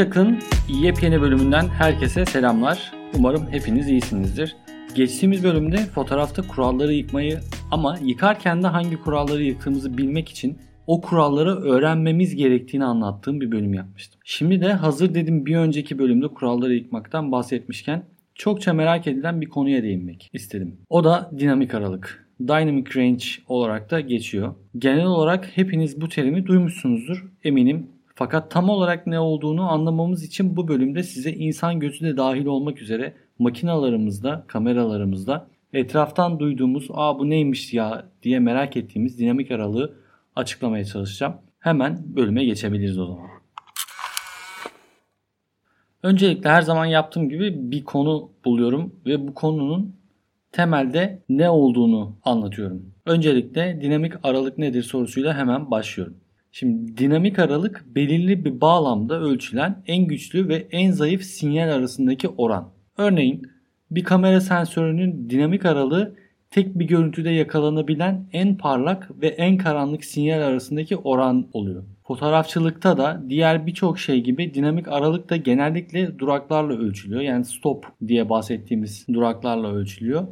Şipşak'ın yepyeni bölümünden herkese selamlar. Umarım hepiniz iyisinizdir. Geçtiğimiz bölümde fotoğrafta kuralları yıkmayı ama yıkarken de hangi kuralları yıktığımızı bilmek için o kuralları öğrenmemiz gerektiğini anlattığım bir bölüm yapmıştım. Şimdi de hazır dedim bir önceki bölümde kuralları yıkmaktan bahsetmişken çokça merak edilen bir konuya değinmek istedim. O da dinamik aralık. Dynamic Range olarak da geçiyor. Genel olarak hepiniz bu terimi duymuşsunuzdur eminim. Fakat tam olarak ne olduğunu anlamamız için bu bölümde size insan gözü de dahil olmak üzere makinalarımızda, kameralarımızda etraftan duyduğumuz ''Aa bu neymiş ya?'' diye merak ettiğimiz dinamik aralığı açıklamaya çalışacağım. Hemen bölüme geçebiliriz o zaman. Öncelikle her zaman yaptığım gibi bir konu buluyorum ve bu konunun temelde ne olduğunu anlatıyorum. Öncelikle dinamik aralık nedir sorusuyla hemen başlıyorum. Şimdi dinamik aralık belirli bir bağlamda ölçülen en güçlü ve en zayıf sinyal arasındaki oran. Örneğin bir kamera sensörünün dinamik aralığı tek bir görüntüde yakalanabilen en parlak ve en karanlık sinyal arasındaki oran oluyor. Fotoğrafçılıkta da diğer birçok şey gibi dinamik aralık da genellikle duraklarla ölçülüyor. Yani stop diye bahsettiğimiz duraklarla ölçülüyor.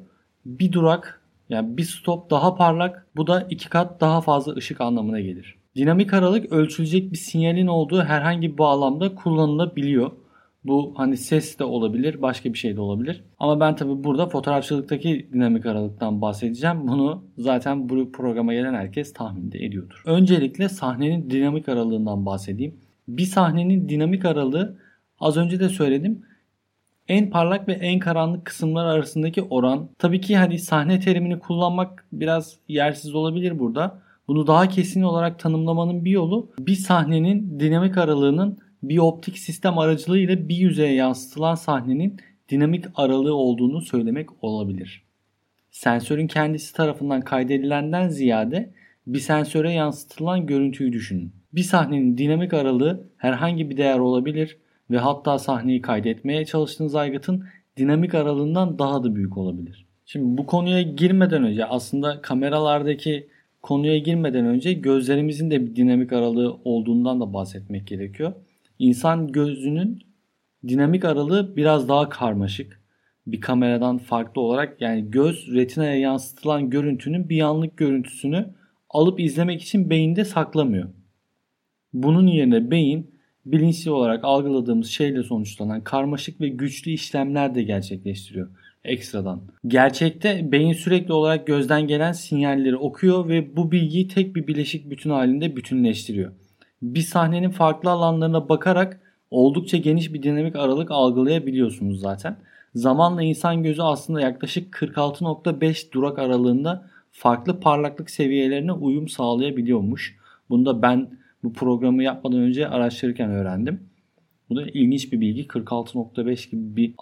Bir durak yani bir stop daha parlak bu da iki kat daha fazla ışık anlamına gelir. Dinamik aralık ölçülecek bir sinyalin olduğu herhangi bir bağlamda kullanılabiliyor. Bu hani ses de olabilir, başka bir şey de olabilir. Ama ben tabi burada fotoğrafçılıktaki dinamik aralıktan bahsedeceğim. Bunu zaten bu programa gelen herkes tahmin de ediyordur. Öncelikle sahnenin dinamik aralığından bahsedeyim. Bir sahnenin dinamik aralığı az önce de söyledim. En parlak ve en karanlık kısımlar arasındaki oran. Tabii ki hani sahne terimini kullanmak biraz yersiz olabilir burada. Bunu daha kesin olarak tanımlamanın bir yolu bir sahnenin dinamik aralığının bir optik sistem aracılığıyla bir yüzeye yansıtılan sahnenin dinamik aralığı olduğunu söylemek olabilir. Sensörün kendisi tarafından kaydedilenden ziyade bir sensöre yansıtılan görüntüyü düşünün. Bir sahnenin dinamik aralığı herhangi bir değer olabilir ve hatta sahneyi kaydetmeye çalıştığınız aygıtın dinamik aralığından daha da büyük olabilir. Şimdi bu konuya girmeden önce aslında kameralardaki konuya girmeden önce gözlerimizin de bir dinamik aralığı olduğundan da bahsetmek gerekiyor. İnsan gözünün dinamik aralığı biraz daha karmaşık. Bir kameradan farklı olarak yani göz retinaya yansıtılan görüntünün bir anlık görüntüsünü alıp izlemek için beyinde saklamıyor. Bunun yerine beyin bilinçli olarak algıladığımız şeyle sonuçlanan karmaşık ve güçlü işlemler de gerçekleştiriyor ekstradan. Gerçekte beyin sürekli olarak gözden gelen sinyalleri okuyor ve bu bilgiyi tek bir bileşik bütün halinde bütünleştiriyor. Bir sahnenin farklı alanlarına bakarak oldukça geniş bir dinamik aralık algılayabiliyorsunuz zaten. Zamanla insan gözü aslında yaklaşık 46.5 durak aralığında farklı parlaklık seviyelerine uyum sağlayabiliyormuş. Bunu da ben bu programı yapmadan önce araştırırken öğrendim. Bu da ilginç bir bilgi. 46.5 gibi bir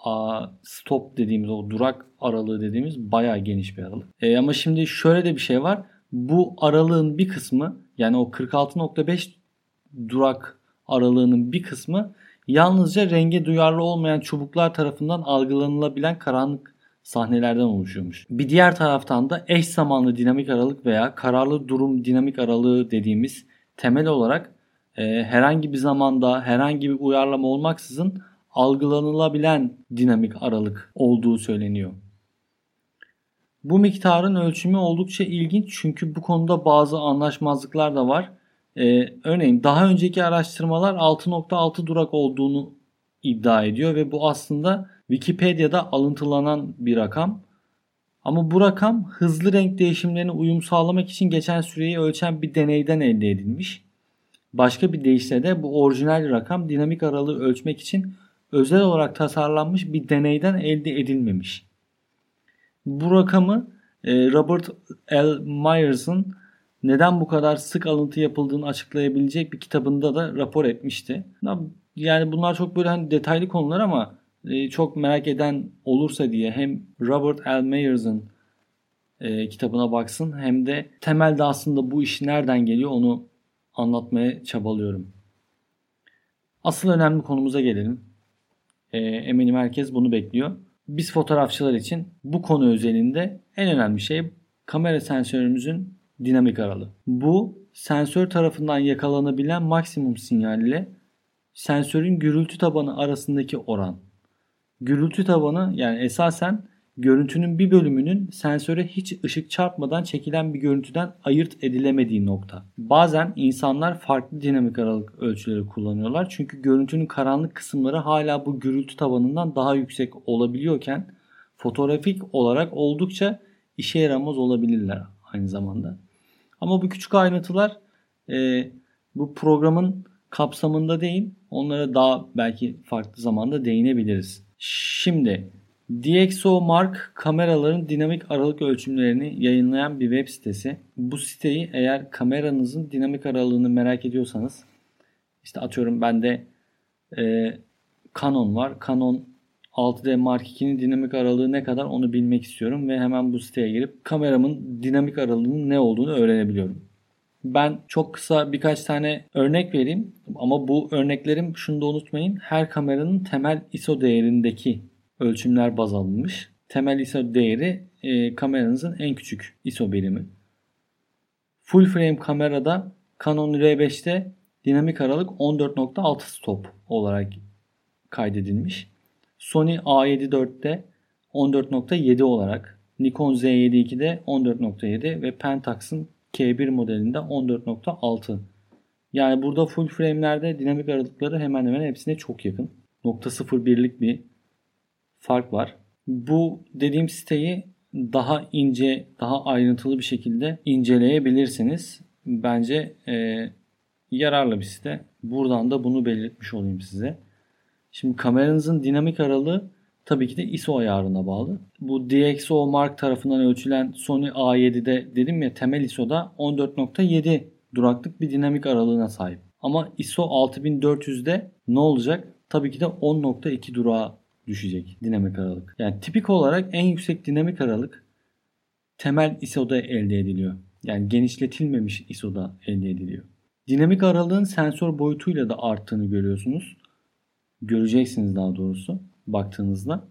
stop dediğimiz o durak aralığı dediğimiz bayağı geniş bir aralık. E, ama şimdi şöyle de bir şey var. Bu aralığın bir kısmı yani o 46.5 durak aralığının bir kısmı yalnızca renge duyarlı olmayan çubuklar tarafından algılanılabilen karanlık sahnelerden oluşuyormuş. Bir diğer taraftan da eş zamanlı dinamik aralık veya kararlı durum dinamik aralığı dediğimiz temel olarak e, herhangi bir zamanda herhangi bir uyarlama olmaksızın algılanılabilen dinamik aralık olduğu söyleniyor. Bu miktarın ölçümü oldukça ilginç çünkü bu konuda bazı anlaşmazlıklar da var. Ee, örneğin daha önceki araştırmalar 6.6 durak olduğunu iddia ediyor ve bu aslında Wikipedia'da alıntılanan bir rakam. Ama bu rakam hızlı renk değişimlerine uyum sağlamak için geçen süreyi ölçen bir deneyden elde edilmiş. Başka bir deyişle de bu orijinal rakam dinamik aralığı ölçmek için özel olarak tasarlanmış bir deneyden elde edilmemiş. Bu rakamı e, Robert L. Myers'ın neden bu kadar sık alıntı yapıldığını açıklayabilecek bir kitabında da rapor etmişti. Yani bunlar çok böyle hani detaylı konular ama e, çok merak eden olursa diye hem Robert L. Myers'ın e, kitabına baksın hem de temelde aslında bu iş nereden geliyor onu anlatmaya çabalıyorum. Asıl önemli konumuza gelelim. E, eminim herkes bunu bekliyor. Biz fotoğrafçılar için bu konu özelinde en önemli şey kamera sensörümüzün dinamik aralığı. Bu sensör tarafından yakalanabilen maksimum sinyal ile sensörün gürültü tabanı arasındaki oran. Gürültü tabanı yani esasen görüntünün bir bölümünün sensöre hiç ışık çarpmadan çekilen bir görüntüden ayırt edilemediği nokta. Bazen insanlar farklı dinamik aralık ölçüleri kullanıyorlar. Çünkü görüntünün karanlık kısımları hala bu gürültü tabanından daha yüksek olabiliyorken fotoğrafik olarak oldukça işe yaramaz olabilirler aynı zamanda. Ama bu küçük ayrıntılar e, bu programın kapsamında değil. Onlara daha belki farklı zamanda değinebiliriz. Şimdi DxO Mark kameraların dinamik aralık ölçümlerini yayınlayan bir web sitesi. Bu siteyi eğer kameranızın dinamik aralığını merak ediyorsanız işte atıyorum bende e, Canon var. Canon 6D Mark II'nin dinamik aralığı ne kadar onu bilmek istiyorum ve hemen bu siteye girip kameramın dinamik aralığının ne olduğunu öğrenebiliyorum. Ben çok kısa birkaç tane örnek vereyim ama bu örneklerim şunu da unutmayın. Her kameranın temel ISO değerindeki ölçümler baz alınmış. Temel ISO değeri e, kameranızın en küçük ISO birimi. Full frame kamerada Canon R5'te dinamik aralık 14.6 stop olarak kaydedilmiş. Sony A7 4'te 14.7 olarak, Nikon Z7 2'de 14.7 ve Pentax'ın K1 modelinde 14.6. Yani burada full frame'lerde dinamik aralıkları hemen hemen hepsine çok yakın. .01'lik bir fark var. Bu dediğim siteyi daha ince, daha ayrıntılı bir şekilde inceleyebilirsiniz. Bence e, yararlı bir site. Buradan da bunu belirtmiş olayım size. Şimdi kameranızın dinamik aralığı tabii ki de ISO ayarına bağlı. Bu DxO Mark tarafından ölçülen Sony A7'de dedim ya temel ISO'da 14.7 duraklık bir dinamik aralığına sahip. Ama ISO 6400'de ne olacak? Tabii ki de 10.2 durağa düşecek dinamik aralık. Yani tipik olarak en yüksek dinamik aralık temel ISO'da elde ediliyor. Yani genişletilmemiş ISO'da elde ediliyor. Dinamik aralığın sensör boyutuyla da arttığını görüyorsunuz. Göreceksiniz daha doğrusu baktığınızda.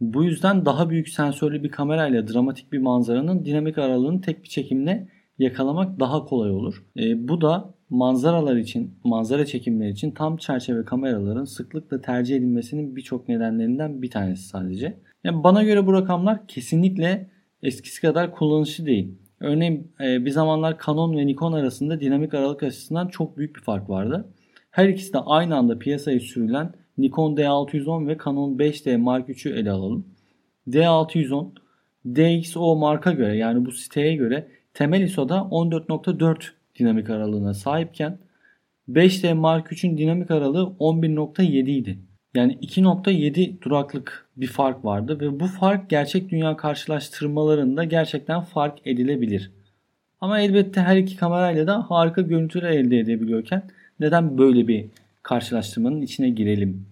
Bu yüzden daha büyük sensörlü bir kamerayla dramatik bir manzaranın dinamik aralığını tek bir çekimle yakalamak daha kolay olur. E, bu da manzaralar için, manzara çekimleri için tam çerçeve kameraların sıklıkla tercih edilmesinin birçok nedenlerinden bir tanesi sadece. Yani bana göre bu rakamlar kesinlikle eskisi kadar kullanışlı değil. Örneğin e, bir zamanlar Canon ve Nikon arasında dinamik aralık açısından çok büyük bir fark vardı. Her ikisi de aynı anda piyasaya sürülen Nikon D610 ve Canon 5D Mark III'ü ele alalım. D610 DxO marka göre yani bu siteye göre temel ISO'da 14.4 dinamik aralığına sahipken 5D Mark III'ün dinamik aralığı 11.7 idi. Yani 2.7 duraklık bir fark vardı ve bu fark gerçek dünya karşılaştırmalarında gerçekten fark edilebilir. Ama elbette her iki kamerayla da harika görüntüler elde edebiliyorken neden böyle bir karşılaştırmanın içine girelim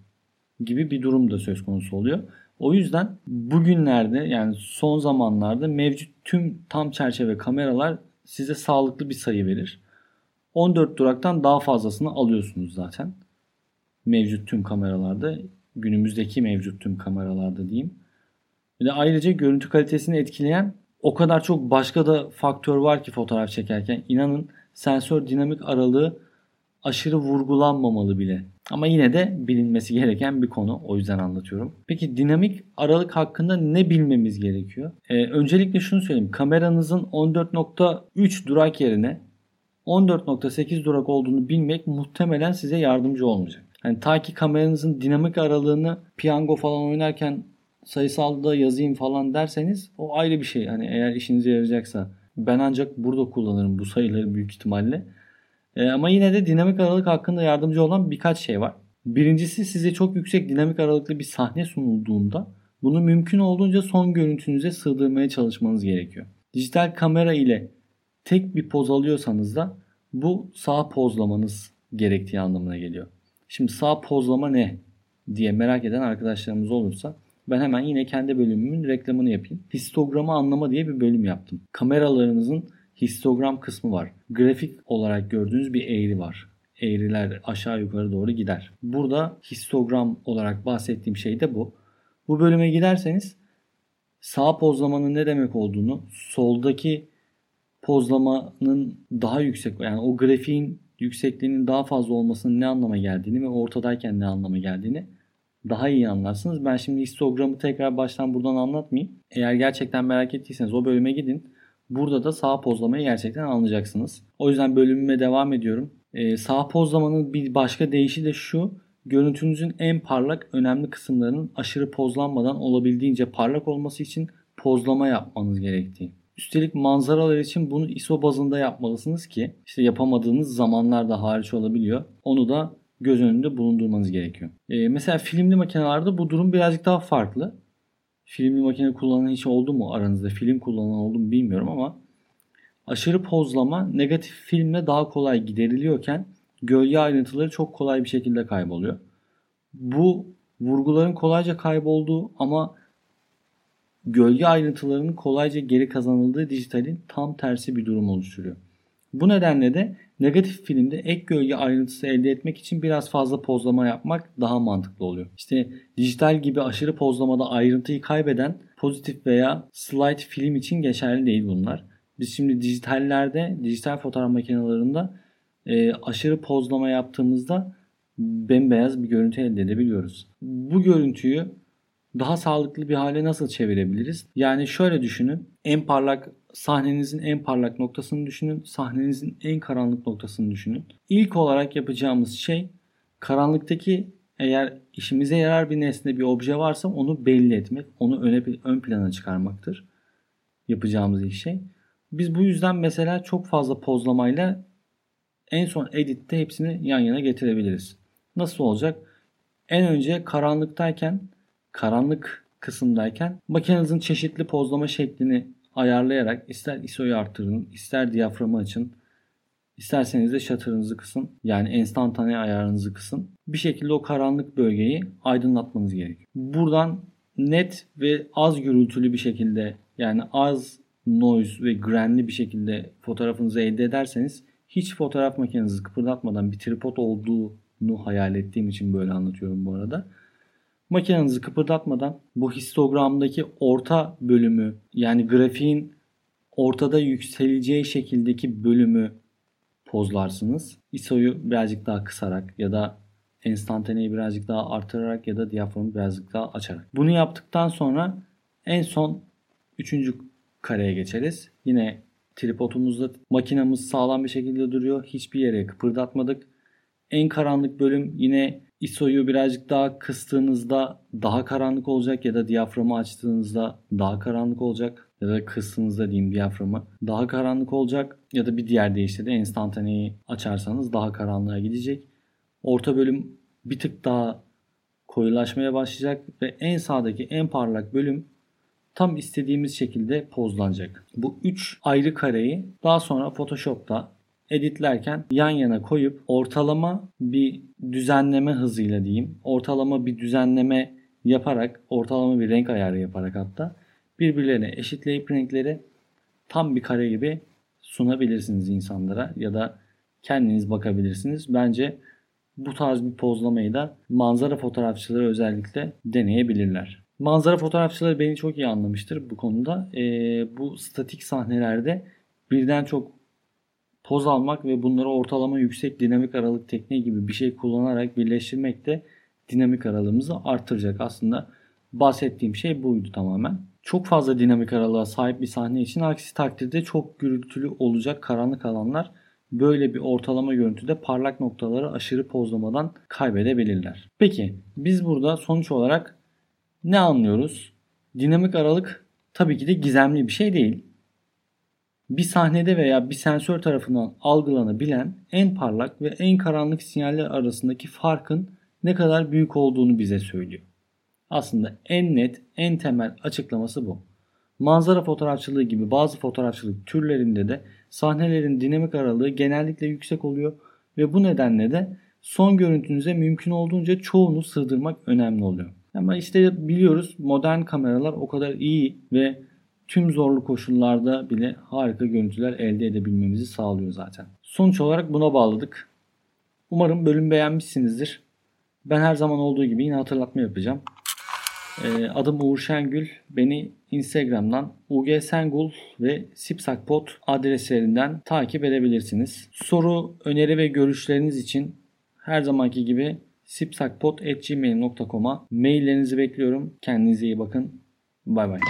gibi bir durum da söz konusu oluyor. O yüzden bugünlerde yani son zamanlarda mevcut tüm tam çerçeve kameralar size sağlıklı bir sayı verir. 14 duraktan daha fazlasını alıyorsunuz zaten. Mevcut tüm kameralarda, günümüzdeki mevcut tüm kameralarda diyeyim. Bir de ayrıca görüntü kalitesini etkileyen o kadar çok başka da faktör var ki fotoğraf çekerken. İnanın sensör dinamik aralığı aşırı vurgulanmamalı bile. Ama yine de bilinmesi gereken bir konu. O yüzden anlatıyorum. Peki dinamik aralık hakkında ne bilmemiz gerekiyor? Ee, öncelikle şunu söyleyeyim. Kameranızın 14.3 durak yerine 14.8 durak olduğunu bilmek muhtemelen size yardımcı olmayacak. Yani ta ki kameranızın dinamik aralığını piyango falan oynarken sayısalda yazayım falan derseniz o ayrı bir şey. Hani eğer işinize yarayacaksa ben ancak burada kullanırım bu sayıları büyük ihtimalle. E, ama yine de dinamik aralık hakkında yardımcı olan birkaç şey var. Birincisi size çok yüksek dinamik aralıklı bir sahne sunulduğunda bunu mümkün olduğunca son görüntünüze sığdırmaya çalışmanız gerekiyor. Dijital kamera ile tek bir poz alıyorsanız da bu sağ pozlamanız gerektiği anlamına geliyor. Şimdi sağ pozlama ne diye merak eden arkadaşlarımız olursa ben hemen yine kendi bölümümün reklamını yapayım. Histogramı anlama diye bir bölüm yaptım. Kameralarınızın histogram kısmı var. Grafik olarak gördüğünüz bir eğri var. Eğriler aşağı yukarı doğru gider. Burada histogram olarak bahsettiğim şey de bu. Bu bölüme giderseniz sağ pozlamanın ne demek olduğunu, soldaki pozlamanın daha yüksek yani o grafiğin yüksekliğinin daha fazla olmasının ne anlama geldiğini ve ortadayken ne anlama geldiğini daha iyi anlarsınız. Ben şimdi histogramı tekrar baştan buradan anlatmayayım. Eğer gerçekten merak ettiyseniz o bölüme gidin. Burada da sağ pozlamayı gerçekten anlayacaksınız. O yüzden bölümüme devam ediyorum. Ee, sağ pozlamanın bir başka değişi de şu. Görüntünüzün en parlak önemli kısımlarının aşırı pozlanmadan olabildiğince parlak olması için pozlama yapmanız gerektiği. Üstelik manzaralar için bunu ISO bazında yapmalısınız ki işte yapamadığınız zamanlar da hariç olabiliyor. Onu da göz önünde bulundurmanız gerekiyor. Ee, mesela filmli makinelerde bu durum birazcık daha farklı. Filmli makine kullanan hiç oldu mu aranızda? Film kullanan oldu mu bilmiyorum ama aşırı pozlama negatif filmle daha kolay gideriliyorken gölge ayrıntıları çok kolay bir şekilde kayboluyor. Bu vurguların kolayca kaybolduğu ama gölge ayrıntılarının kolayca geri kazanıldığı dijitalin tam tersi bir durum oluşturuyor. Bu nedenle de negatif filmde ek gölge ayrıntısı elde etmek için biraz fazla pozlama yapmak daha mantıklı oluyor. İşte dijital gibi aşırı pozlamada ayrıntıyı kaybeden pozitif veya slide film için geçerli değil bunlar. Biz şimdi dijitallerde, dijital fotoğraf makinelerinde e, aşırı pozlama yaptığımızda bembeyaz bir görüntü elde edebiliyoruz. Bu görüntüyü daha sağlıklı bir hale nasıl çevirebiliriz? Yani şöyle düşünün. En parlak sahnenizin en parlak noktasını düşünün. Sahnenizin en karanlık noktasını düşünün. İlk olarak yapacağımız şey karanlıktaki eğer işimize yarar bir nesne bir obje varsa onu belli etmek, onu öne ön plana çıkarmaktır. Yapacağımız ilk şey. Biz bu yüzden mesela çok fazla pozlamayla en son editte hepsini yan yana getirebiliriz. Nasıl olacak? En önce karanlıktayken, karanlık kısımdayken makinenizin çeşitli pozlama şeklini ayarlayarak ister ISO'yu arttırın, ister diyaframı açın, isterseniz de shutter'ınızı kısın. Yani enstantane ayarınızı kısın. Bir şekilde o karanlık bölgeyi aydınlatmanız gerekiyor. Buradan net ve az gürültülü bir şekilde yani az noise ve grainli bir şekilde fotoğrafınızı elde ederseniz hiç fotoğraf makinenizi kıpırdatmadan bir tripod olduğunu hayal ettiğim için böyle anlatıyorum bu arada. Makinenizi kıpırdatmadan bu histogramdaki orta bölümü yani grafiğin ortada yükseleceği şekildeki bölümü pozlarsınız. ISO'yu birazcık daha kısarak ya da enstantaneyi birazcık daha artırarak ya da diyaframı birazcık daha açarak. Bunu yaptıktan sonra en son üçüncü kareye geçeriz. Yine tripodumuzda makinamız sağlam bir şekilde duruyor. Hiçbir yere kıpırdatmadık. En karanlık bölüm yine ISO'yu birazcık daha kıstığınızda daha karanlık olacak ya da diyaframı açtığınızda daha karanlık olacak ya da kıstığınızda diyeyim diyaframı daha karanlık olacak ya da bir diğer deyişle de enstantaneyi açarsanız daha karanlığa gidecek. Orta bölüm bir tık daha koyulaşmaya başlayacak ve en sağdaki en parlak bölüm tam istediğimiz şekilde pozlanacak. Bu 3 ayrı kareyi daha sonra Photoshop'ta editlerken yan yana koyup ortalama bir düzenleme hızıyla diyeyim. Ortalama bir düzenleme yaparak, ortalama bir renk ayarı yaparak hatta birbirlerine eşitleyip renkleri tam bir kare gibi sunabilirsiniz insanlara ya da kendiniz bakabilirsiniz. Bence bu tarz bir pozlamayı da manzara fotoğrafçıları özellikle deneyebilirler. Manzara fotoğrafçıları beni çok iyi anlamıştır bu konuda. Ee, bu statik sahnelerde birden çok poz almak ve bunları ortalama yüksek dinamik aralık tekniği gibi bir şey kullanarak birleştirmek de dinamik aralığımızı artıracak. Aslında bahsettiğim şey buydu tamamen. Çok fazla dinamik aralığa sahip bir sahne için aksi takdirde çok gürültülü olacak karanlık alanlar böyle bir ortalama görüntüde parlak noktaları aşırı pozlamadan kaybedebilirler. Peki biz burada sonuç olarak ne anlıyoruz? Dinamik aralık tabii ki de gizemli bir şey değil bir sahnede veya bir sensör tarafından algılanabilen en parlak ve en karanlık sinyaller arasındaki farkın ne kadar büyük olduğunu bize söylüyor. Aslında en net, en temel açıklaması bu. Manzara fotoğrafçılığı gibi bazı fotoğrafçılık türlerinde de sahnelerin dinamik aralığı genellikle yüksek oluyor ve bu nedenle de son görüntünüze mümkün olduğunca çoğunu sığdırmak önemli oluyor. Ama işte biliyoruz modern kameralar o kadar iyi ve tüm zorlu koşullarda bile harika görüntüler elde edebilmemizi sağlıyor zaten. Sonuç olarak buna bağladık. Umarım bölüm beğenmişsinizdir. Ben her zaman olduğu gibi yine hatırlatma yapacağım. Ee, adım Uğur Şengül. Beni Instagram'dan ugsengul ve sipsakpot adreslerinden takip edebilirsiniz. Soru, öneri ve görüşleriniz için her zamanki gibi sipsakpot.gmail.com'a maillerinizi bekliyorum. Kendinize iyi bakın. Bay bay.